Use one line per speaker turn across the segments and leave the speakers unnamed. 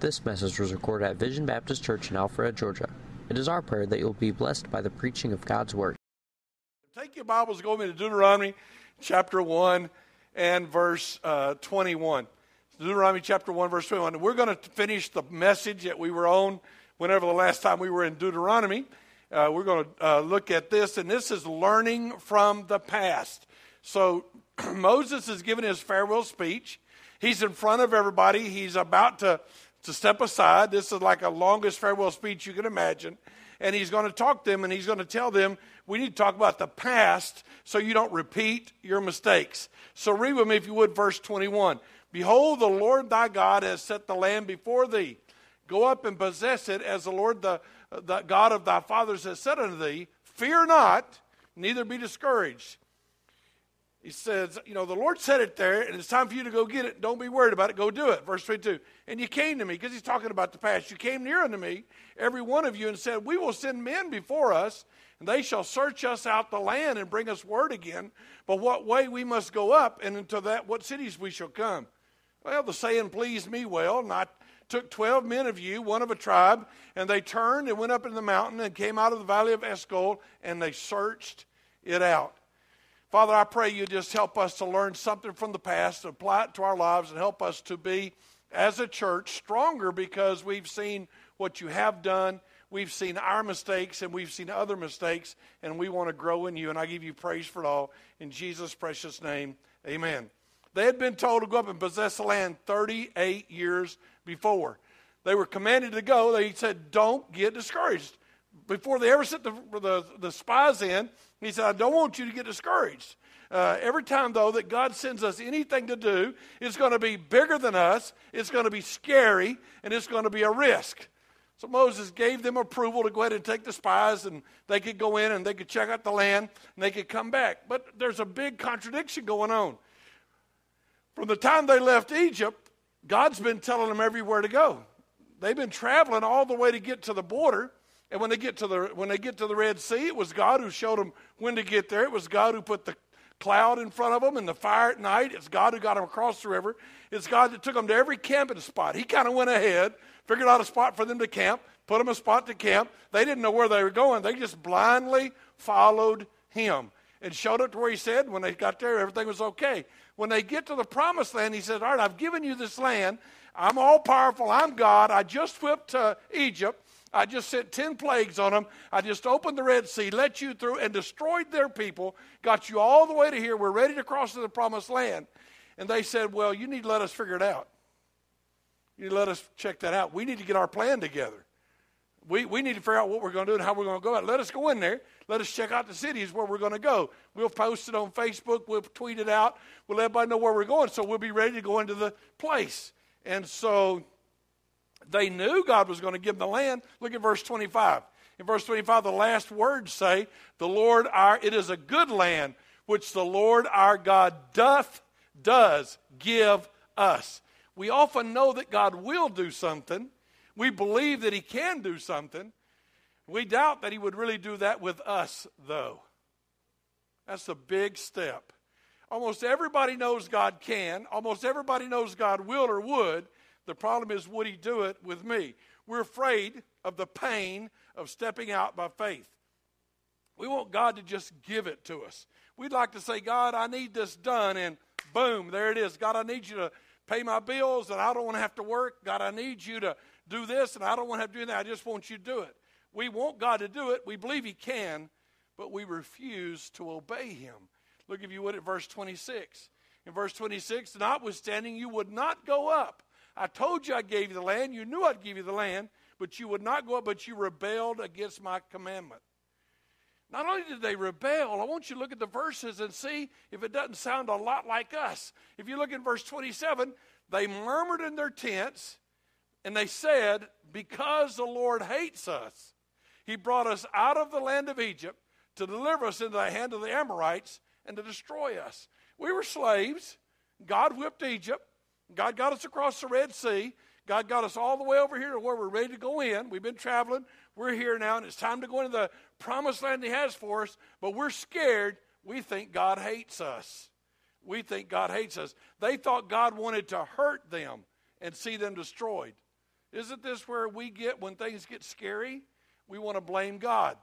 This message was recorded at Vision Baptist Church in Alpharetta, Georgia. It is our prayer that you will be blessed by the preaching of God's Word.
Take your Bibles, go into Deuteronomy chapter 1 and verse uh, 21. Deuteronomy chapter 1, verse 21. We're going to finish the message that we were on whenever the last time we were in Deuteronomy. Uh, we're going to uh, look at this, and this is learning from the past. So Moses is giving his farewell speech. He's in front of everybody. He's about to to step aside. This is like a longest farewell speech you can imagine. And he's going to talk to them and he's going to tell them, we need to talk about the past so you don't repeat your mistakes. So read with me, if you would, verse 21. Behold, the Lord thy God has set the land before thee. Go up and possess it as the Lord the, the God of thy fathers has said unto thee. Fear not, neither be discouraged. He says, you know, the Lord said it there, and it's time for you to go get it. Don't be worried about it. Go do it. Verse 22. And you came to me, because he's talking about the past. You came near unto me, every one of you, and said, We will send men before us, and they shall search us out the land and bring us word again. But what way we must go up, and into that what cities we shall come. Well, the saying pleased me well, and I took 12 men of you, one of a tribe, and they turned and went up in the mountain and came out of the valley of Eshcol, and they searched it out. Father, I pray you just help us to learn something from the past, apply it to our lives, and help us to be, as a church, stronger because we've seen what you have done. We've seen our mistakes and we've seen other mistakes, and we want to grow in you. And I give you praise for it all. In Jesus' precious name, amen. They had been told to go up and possess the land 38 years before. They were commanded to go. They said, Don't get discouraged. Before they ever sent the, the, the spies in, he said, I don't want you to get discouraged. Uh, every time, though, that God sends us anything to do, it's going to be bigger than us, it's going to be scary, and it's going to be a risk. So Moses gave them approval to go ahead and take the spies, and they could go in and they could check out the land, and they could come back. But there's a big contradiction going on. From the time they left Egypt, God's been telling them everywhere to go. They've been traveling all the way to get to the border, and when they get to the when they get to the Red Sea, it was God who showed them when to get there. It was God who put the cloud in front of them and the fire at night. It's God who got them across the river. It's God that took them to every camping spot. He kind of went ahead, figured out a spot for them to camp, put them a spot to camp. They didn't know where they were going. They just blindly followed him and showed up to where he said. When they got there, everything was okay. When they get to the promised land, he said, All right, I've given you this land. I'm all powerful. I'm God. I just whipped uh, Egypt. I just sent 10 plagues on them. I just opened the Red Sea, let you through, and destroyed their people, got you all the way to here. We're ready to cross to the promised land. And they said, Well, you need to let us figure it out. You need to let us check that out. We need to get our plan together. We, we need to figure out what we're going to do and how we're going to go out. Let us go in there. Let us check out the cities where we're going to go. We'll post it on Facebook. We'll tweet it out. We'll let everybody know where we're going so we'll be ready to go into the place. And so they knew God was going to give them the land. Look at verse 25. In verse 25, the last words say, The Lord our, it is a good land which the Lord our God doth, does give us. We often know that God will do something. We believe that He can do something. We doubt that He would really do that with us, though. That's a big step. Almost everybody knows God can. Almost everybody knows God will or would. The problem is, would he do it with me? We're afraid of the pain of stepping out by faith. We want God to just give it to us. We'd like to say, God, I need this done, and boom, there it is. God, I need you to pay my bills, and I don't want to have to work. God, I need you to do this, and I don't want to have to do that. I just want you to do it. We want God to do it. We believe He can, but we refuse to obey Him. Look, if you would, at verse 26. In verse 26, notwithstanding, you would not go up I told you I gave you the land. You knew I'd give you the land, but you would not go up, but you rebelled against my commandment. Not only did they rebel, I want you to look at the verses and see if it doesn't sound a lot like us. If you look in verse 27, they murmured in their tents and they said, Because the Lord hates us, he brought us out of the land of Egypt to deliver us into the hand of the Amorites and to destroy us. We were slaves. God whipped Egypt. God got us across the Red Sea. God got us all the way over here to where we're ready to go in. We've been traveling. We're here now, and it's time to go into the promised land He has for us, but we're scared. We think God hates us. We think God hates us. They thought God wanted to hurt them and see them destroyed. Isn't this where we get when things get scary? We want to blame God.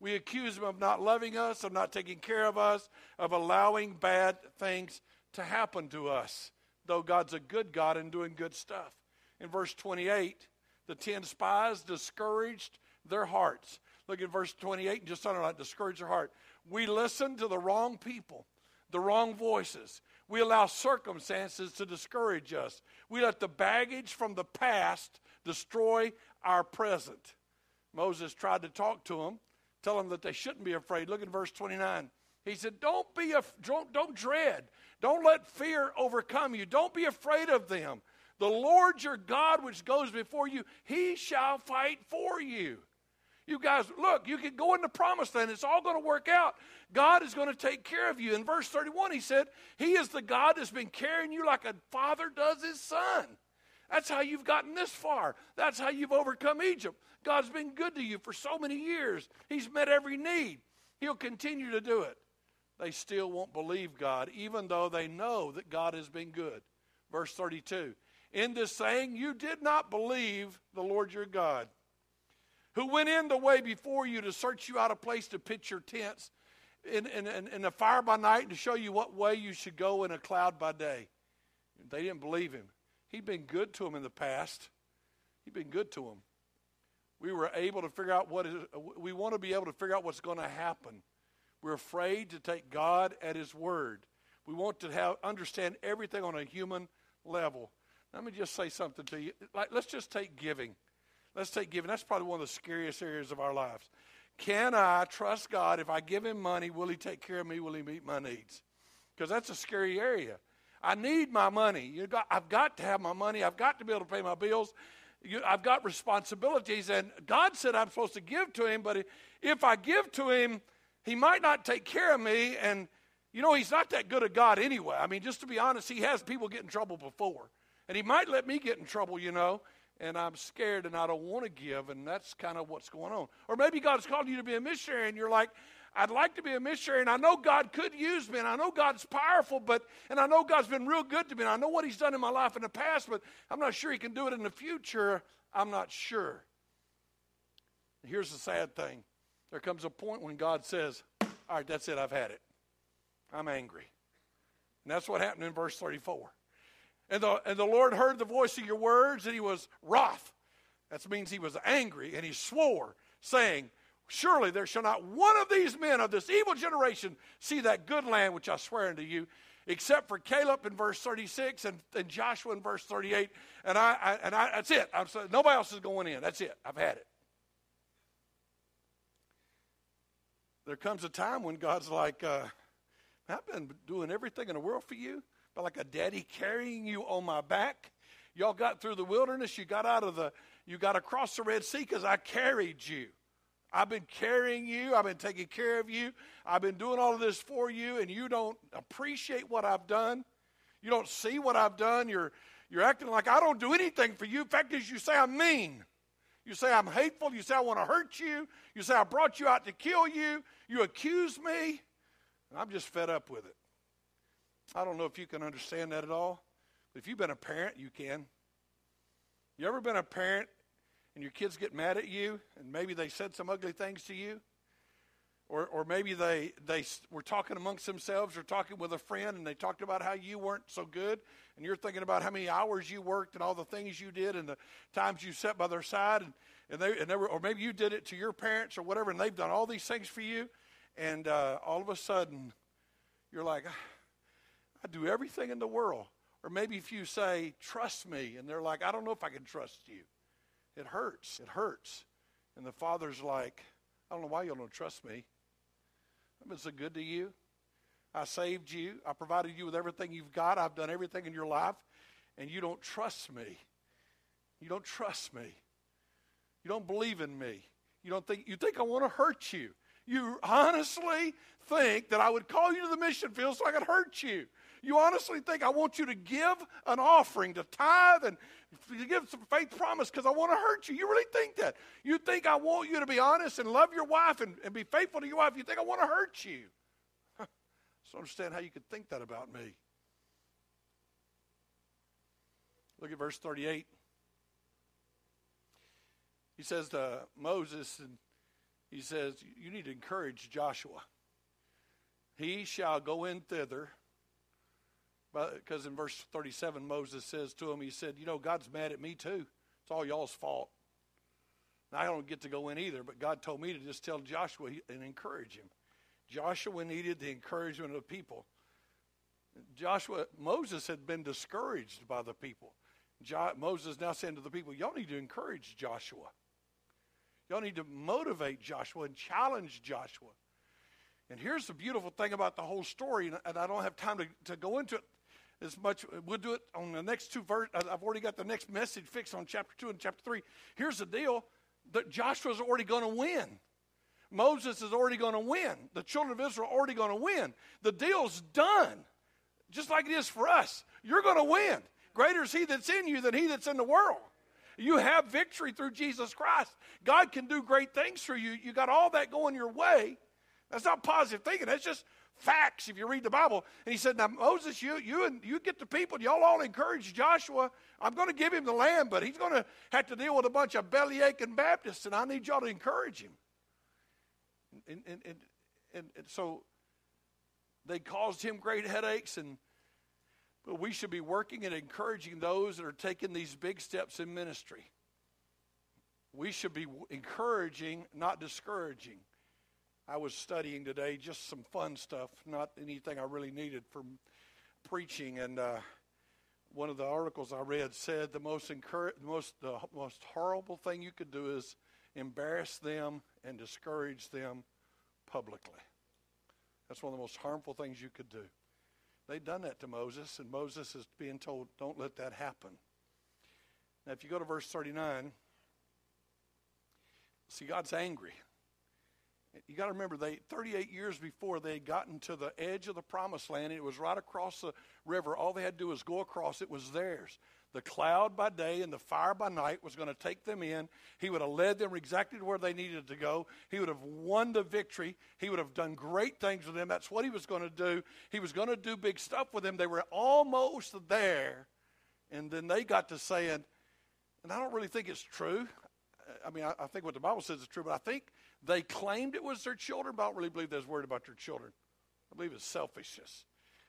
We accuse him of not loving us, of not taking care of us, of allowing bad things to happen to us, though God's a good God and doing good stuff. In verse 28, the ten spies discouraged their hearts. Look at verse 28 and just underline discourage their heart. We listen to the wrong people, the wrong voices. We allow circumstances to discourage us. We let the baggage from the past destroy our present. Moses tried to talk to them tell them that they shouldn't be afraid. Look at verse 29. He said, Don't be af- don't, don't dread. Don't let fear overcome you. Don't be afraid of them. The Lord your God, which goes before you, he shall fight for you. You guys, look, you can go into promised land. It's all going to work out. God is going to take care of you. In verse 31, he said, He is the God that's been carrying you like a father does his son. That's how you've gotten this far. That's how you've overcome Egypt. God's been good to you for so many years. He's met every need. He'll continue to do it. They still won't believe God, even though they know that God has been good. Verse 32 In this saying, you did not believe the Lord your God, who went in the way before you to search you out a place to pitch your tents, in, in, in, in a fire by night, and to show you what way you should go in a cloud by day. They didn't believe him. He'd been good to them in the past, he'd been good to them we were able to figure out what is, we want to be able to figure out what's going to happen. We're afraid to take God at His word. We want to have understand everything on a human level. Let me just say something to you. Like, let's just take giving. Let's take giving. That's probably one of the scariest areas of our lives. Can I trust God? If I give Him money, will He take care of me? Will He meet my needs? Because that's a scary area. I need my money. Got, I've got to have my money. I've got to be able to pay my bills you, I've got responsibilities, and God said I'm supposed to give to him, but if I give to him, he might not take care of me. And, you know, he's not that good a God anyway. I mean, just to be honest, he has people get in trouble before. And he might let me get in trouble, you know, and I'm scared and I don't want to give, and that's kind of what's going on. Or maybe God's called you to be a missionary, and you're like, I'd like to be a missionary, and I know God could use me, and I know God's powerful, but and I know God's been real good to me, and I know what He's done in my life in the past, but I'm not sure He can do it in the future. I'm not sure. Here's the sad thing: there comes a point when God says, "All right, that's it. I've had it. I'm angry," and that's what happened in verse 34. And the and the Lord heard the voice of your words, and He was wroth. That means He was angry, and He swore, saying Surely there shall not one of these men of this evil generation see that good land which I swear unto you, except for Caleb in verse 36 and, and Joshua in verse 38. And I, I and I, that's it. I'm, nobody else is going in. That's it. I've had it. There comes a time when God's like, uh, I've been doing everything in the world for you, but like a daddy carrying you on my back. Y'all got through the wilderness. You got out of the, you got across the Red Sea because I carried you. I've been carrying you. I've been taking care of you. I've been doing all of this for you, and you don't appreciate what I've done. You don't see what I've done. You're, you're acting like I don't do anything for you. In fact, as you say I'm mean. You say I'm hateful. You say I want to hurt you. You say I brought you out to kill you. You accuse me. And I'm just fed up with it. I don't know if you can understand that at all. But if you've been a parent, you can. You ever been a parent and your kids get mad at you and maybe they said some ugly things to you or, or maybe they, they were talking amongst themselves or talking with a friend and they talked about how you weren't so good and you're thinking about how many hours you worked and all the things you did and the times you sat by their side and, and, they, and they were, or maybe you did it to your parents or whatever and they've done all these things for you and uh, all of a sudden you're like i do everything in the world or maybe if you say trust me and they're like i don't know if i can trust you it hurts. It hurts. And the father's like, I don't know why you don't trust me. I've been so good to you. I saved you. I provided you with everything you've got. I've done everything in your life. And you don't trust me. You don't trust me. You don't believe in me. You don't think you think I want to hurt you. You honestly think that I would call you to the mission field so I could hurt you. You honestly think I want you to give an offering, to tithe, and to give some faith promise because I want to hurt you. You really think that. You think I want you to be honest and love your wife and, and be faithful to your wife. You think I want to hurt you. so understand how you could think that about me. Look at verse 38. he says to Moses, and he says, You need to encourage Joshua. He shall go in thither. Because in verse 37, Moses says to him, He said, You know, God's mad at me too. It's all y'all's fault. Now, I don't get to go in either, but God told me to just tell Joshua and encourage him. Joshua needed the encouragement of the people. Joshua, Moses had been discouraged by the people. Jo- Moses now saying to the people, Y'all need to encourage Joshua. Y'all need to motivate Joshua and challenge Joshua. And here's the beautiful thing about the whole story, and I don't have time to, to go into it as much. We'll do it on the next two verses. Uh, I've already got the next message fixed on chapter 2 and chapter 3. Here's the deal that Joshua's already going to win. Moses is already going to win. The children of Israel are already going to win. The deal's done, just like it is for us. You're going to win. Greater is he that's in you than he that's in the world. You have victory through Jesus Christ. God can do great things for you. You got all that going your way. That's not positive thinking. That's just facts if you read the Bible. And he said, Now, Moses, you, you, and you get the people, y'all all encourage Joshua. I'm going to give him the land, but he's going to have to deal with a bunch of belly aching Baptists, and I need y'all to encourage him. And, and, and, and, and so they caused him great headaches, and but we should be working and encouraging those that are taking these big steps in ministry. We should be encouraging, not discouraging. I was studying today just some fun stuff, not anything I really needed for preaching. And uh, one of the articles I read said the most the most the most horrible thing you could do is embarrass them and discourage them publicly. That's one of the most harmful things you could do. They'd done that to Moses, and Moses is being told, don't let that happen. Now, if you go to verse 39, see, God's angry. You got to remember, they 38 years before they had gotten to the edge of the promised land, and it was right across the river. All they had to do was go across, it was theirs. The cloud by day and the fire by night was going to take them in. He would have led them exactly to where they needed to go. He would have won the victory. He would have done great things with them. That's what he was going to do. He was going to do big stuff with them. They were almost there. And then they got to saying, and I don't really think it's true. I mean, I, I think what the Bible says is true, but I think they claimed it was their children, but I don't really believe was worried about their children. I believe it's selfishness.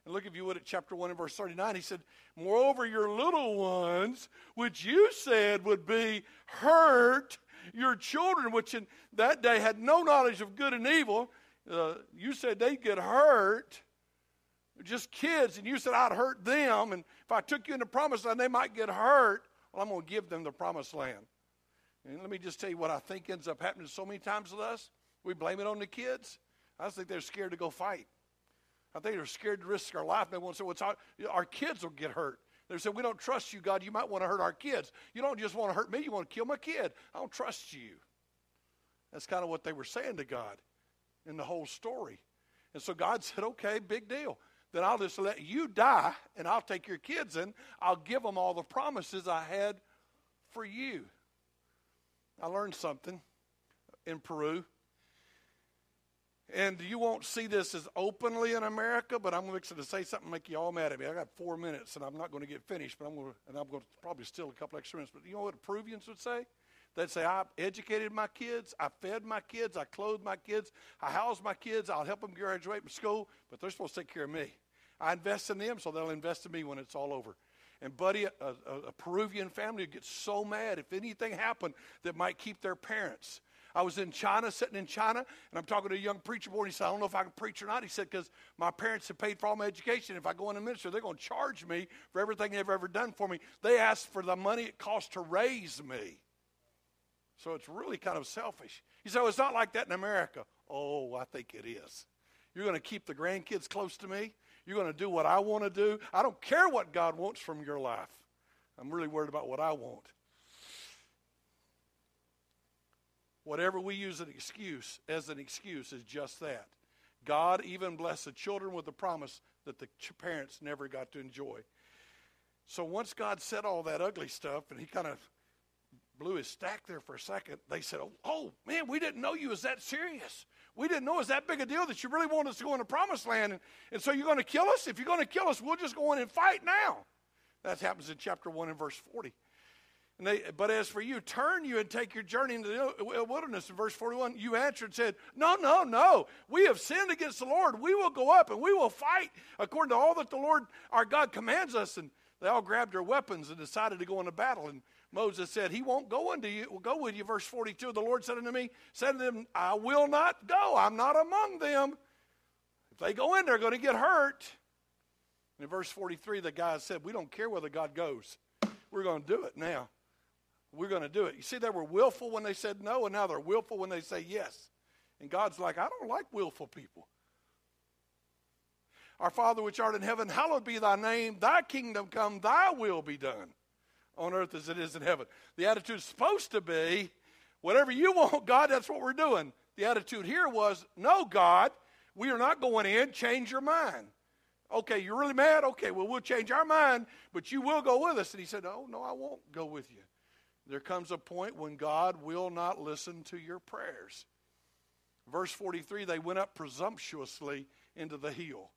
And look, if you would, at chapter 1 and verse 39, he said, Moreover, your little ones, which you said would be hurt, your children, which in that day had no knowledge of good and evil, uh, you said they'd get hurt. Just kids, and you said I'd hurt them, and if I took you in the promised land, they might get hurt. Well, I'm going to give them the promised land. And let me just tell you what I think ends up happening so many times with us. We blame it on the kids. I just think they're scared to go fight. I think they're scared to risk our life. They won't say, well, our, our kids will get hurt. They say, we don't trust you, God. You might want to hurt our kids. You don't just want to hurt me. You want to kill my kid. I don't trust you. That's kind of what they were saying to God in the whole story. And so God said, okay, big deal. Then I'll just let you die and I'll take your kids in. I'll give them all the promises I had for you. I learned something in Peru. And you won't see this as openly in America, but I'm going to say something make you all mad at me. I got four minutes, and I'm not going to get finished, but I'm going to, and I'm going to probably steal a couple extra minutes. But you know what Peruvians would say? They'd say, I educated my kids, I fed my kids, I clothed my kids, I housed my kids, I'll help them graduate from school, but they're supposed to take care of me. I invest in them, so they'll invest in me when it's all over. And, buddy, a, a, a Peruvian family would get so mad if anything happened that might keep their parents. I was in China, sitting in China, and I'm talking to a young preacher boy, and he said, I don't know if I can preach or not. He said, because my parents have paid for all my education. If I go in into ministry, they're going to charge me for everything they've ever done for me. They asked for the money it cost to raise me. So it's really kind of selfish. He said, well, it's not like that in America. Oh, I think it is. You're going to keep the grandkids close to me. You're going to do what I want to do. I don't care what God wants from your life. I'm really worried about what I want. Whatever we use an excuse as an excuse is just that. God even blessed the children with the promise that the parents never got to enjoy. So once God said all that ugly stuff and he kind of blew his stack there for a second, they said, oh, oh, man, we didn't know you was that serious. We didn't know it was that big a deal that you really want us to go in the promised land. And, and so you're going to kill us? If you're going to kill us, we'll just go in and fight now. That happens in chapter 1 and verse 40. And they, but as for you, turn you and take your journey into the wilderness. In verse 41, you answered and said, No, no, no. We have sinned against the Lord. We will go up and we will fight according to all that the Lord our God commands us. And they all grabbed their weapons and decided to go into battle. And Moses said, He won't go into you, will go with you. Verse 42, the Lord said unto me, said to them, I will not go. I'm not among them. If they go in, they're going to get hurt. And in verse 43, the guy said, We don't care whether God goes. We're going to do it now. We're going to do it. You see, they were willful when they said no, and now they're willful when they say yes. And God's like, I don't like willful people. Our Father which art in heaven, hallowed be thy name. Thy kingdom come, thy will be done on earth as it is in heaven. The attitude is supposed to be, whatever you want, God, that's what we're doing. The attitude here was, no, God, we are not going in. Change your mind. Okay, you're really mad? Okay, well, we'll change our mind, but you will go with us. And he said, Oh, no, I won't go with you. There comes a point when God will not listen to your prayers. Verse 43 they went up presumptuously into the hill.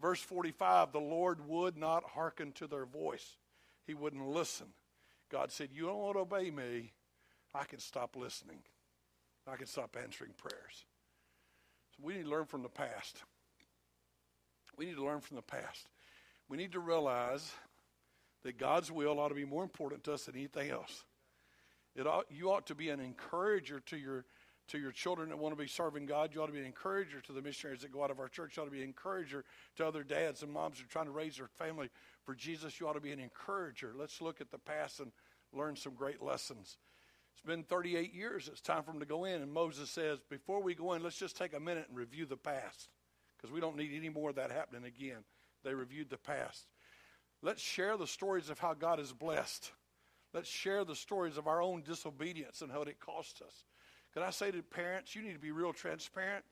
Verse 45 the Lord would not hearken to their voice, He wouldn't listen. God said, You don't want to obey me, I can stop listening, I can stop answering prayers. So we need to learn from the past. We need to learn from the past. We need to realize that God's will ought to be more important to us than anything else. It ought, you ought to be an encourager to your to your children that want to be serving God. You ought to be an encourager to the missionaries that go out of our church. You ought to be an encourager to other dads and moms who are trying to raise their family for Jesus. You ought to be an encourager. Let's look at the past and learn some great lessons. It's been 38 years. It's time for them to go in. And Moses says, before we go in, let's just take a minute and review the past because we don't need any more of that happening again. They reviewed the past. Let's share the stories of how God is blessed. Let's share the stories of our own disobedience and how it cost us. I say to parents, you need to be real transparent?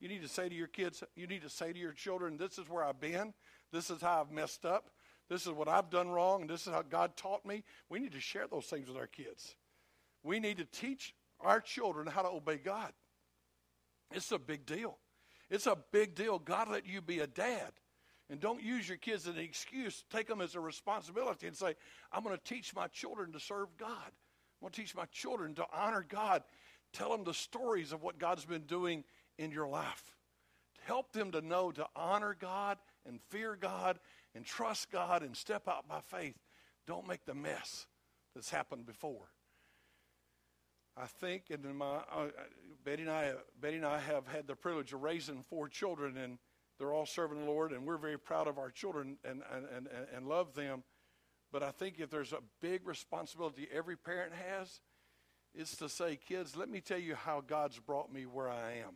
You need to say to your kids, you need to say to your children, this is where I've been. This is how I've messed up. This is what I've done wrong. And this is how God taught me. We need to share those things with our kids. We need to teach our children how to obey God. It's a big deal. It's a big deal. God let you be a dad. And don't use your kids as an excuse. Take them as a responsibility and say, I'm going to teach my children to serve God. I'm going to teach my children to honor God. Tell them the stories of what God's been doing in your life. Help them to know to honor God and fear God and trust God and step out by faith. Don't make the mess that's happened before. I think, and my uh, Betty and I, Betty and I have had the privilege of raising four children, and they're all serving the Lord, and we're very proud of our children and, and, and, and love them. But I think if there's a big responsibility every parent has, it's to say, kids, let me tell you how God's brought me where I am.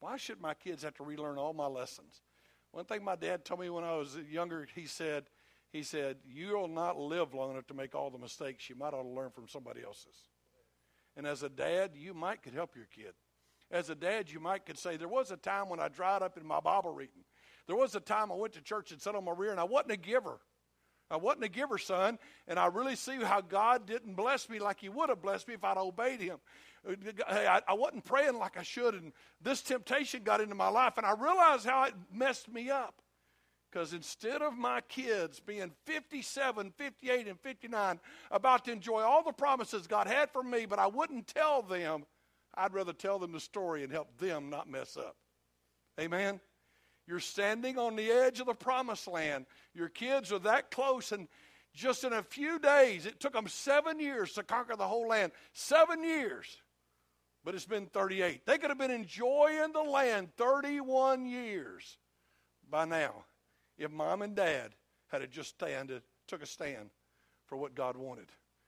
Why should my kids have to relearn all my lessons? One thing my dad told me when I was younger, he said, he said, You'll not live long enough to make all the mistakes. You might ought to learn from somebody else's. And as a dad, you might could help your kid. As a dad, you might could say, There was a time when I dried up in my Bible reading. There was a time I went to church and sat on my rear and I wasn't a giver. I wasn't a giver, son, and I really see how God didn't bless me like He would have blessed me if I'd obeyed Him. Uh, I, I wasn't praying like I should, and this temptation got into my life, and I realized how it messed me up. Because instead of my kids being 57, 58, and 59, about to enjoy all the promises God had for me, but I wouldn't tell them, I'd rather tell them the story and help them not mess up. Amen? You're standing on the edge of the promised land. Your kids are that close, and just in a few days, it took them seven years to conquer the whole land. Seven years. But it's been 38. They could have been enjoying the land 31 years by now if mom and dad had just standed, took a stand for what God wanted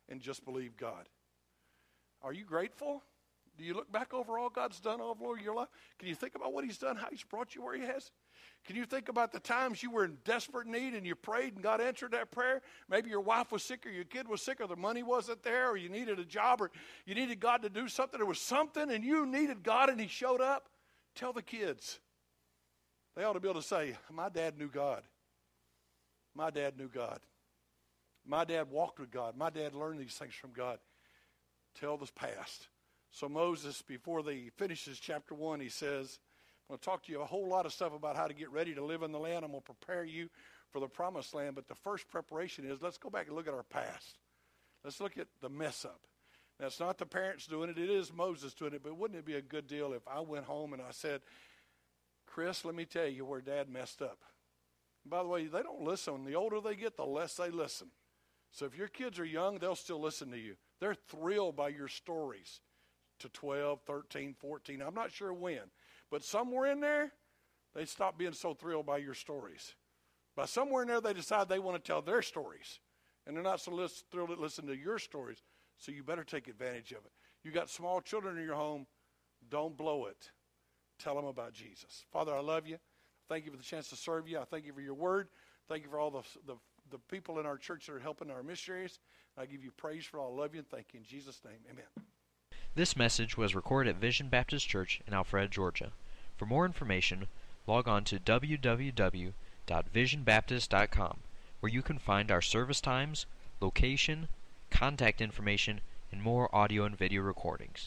and just believed God. Are you grateful? Do you look back over all God's done all over your life? Can you think about what He's done, how He's brought you where He has? Can you think about the times you were in desperate need and you prayed and God answered that prayer? Maybe your wife was sick or your kid was sick or the money wasn't there or you needed a job or you needed God to do something. There was something and you needed God and He showed up. Tell the kids. They ought to be able to say, My dad knew God. My dad knew God. My dad walked with God. My dad learned these things from God. Tell the past. So Moses, before he finishes chapter 1, he says, I'm going to talk to you a whole lot of stuff about how to get ready to live in the land. I'm going to prepare you for the promised land. But the first preparation is let's go back and look at our past. Let's look at the mess up. Now, it's not the parents doing it, it is Moses doing it, but wouldn't it be a good deal if I went home and I said, Chris, let me tell you where dad messed up. By the way, they don't listen. The older they get, the less they listen. So if your kids are young, they'll still listen to you. They're thrilled by your stories to 12, 13, 14. I'm not sure when. But somewhere in there, they stop being so thrilled by your stories. By somewhere in there, they decide they want to tell their stories. And they're not so thrilled to listen to your stories. So you better take advantage of it. You got small children in your home, don't blow it. Tell them about Jesus. Father, I love you. Thank you for the chance to serve you. I thank you for your word. Thank you for all the, the, the people in our church that are helping our missionaries. I give you praise for all. I love you and thank you. In Jesus' name, amen.
This message was recorded at Vision Baptist Church in Alpharetta, Georgia. For more information, log on to www.visionbaptist.com, where you can find our service times, location, contact information, and more audio and video recordings.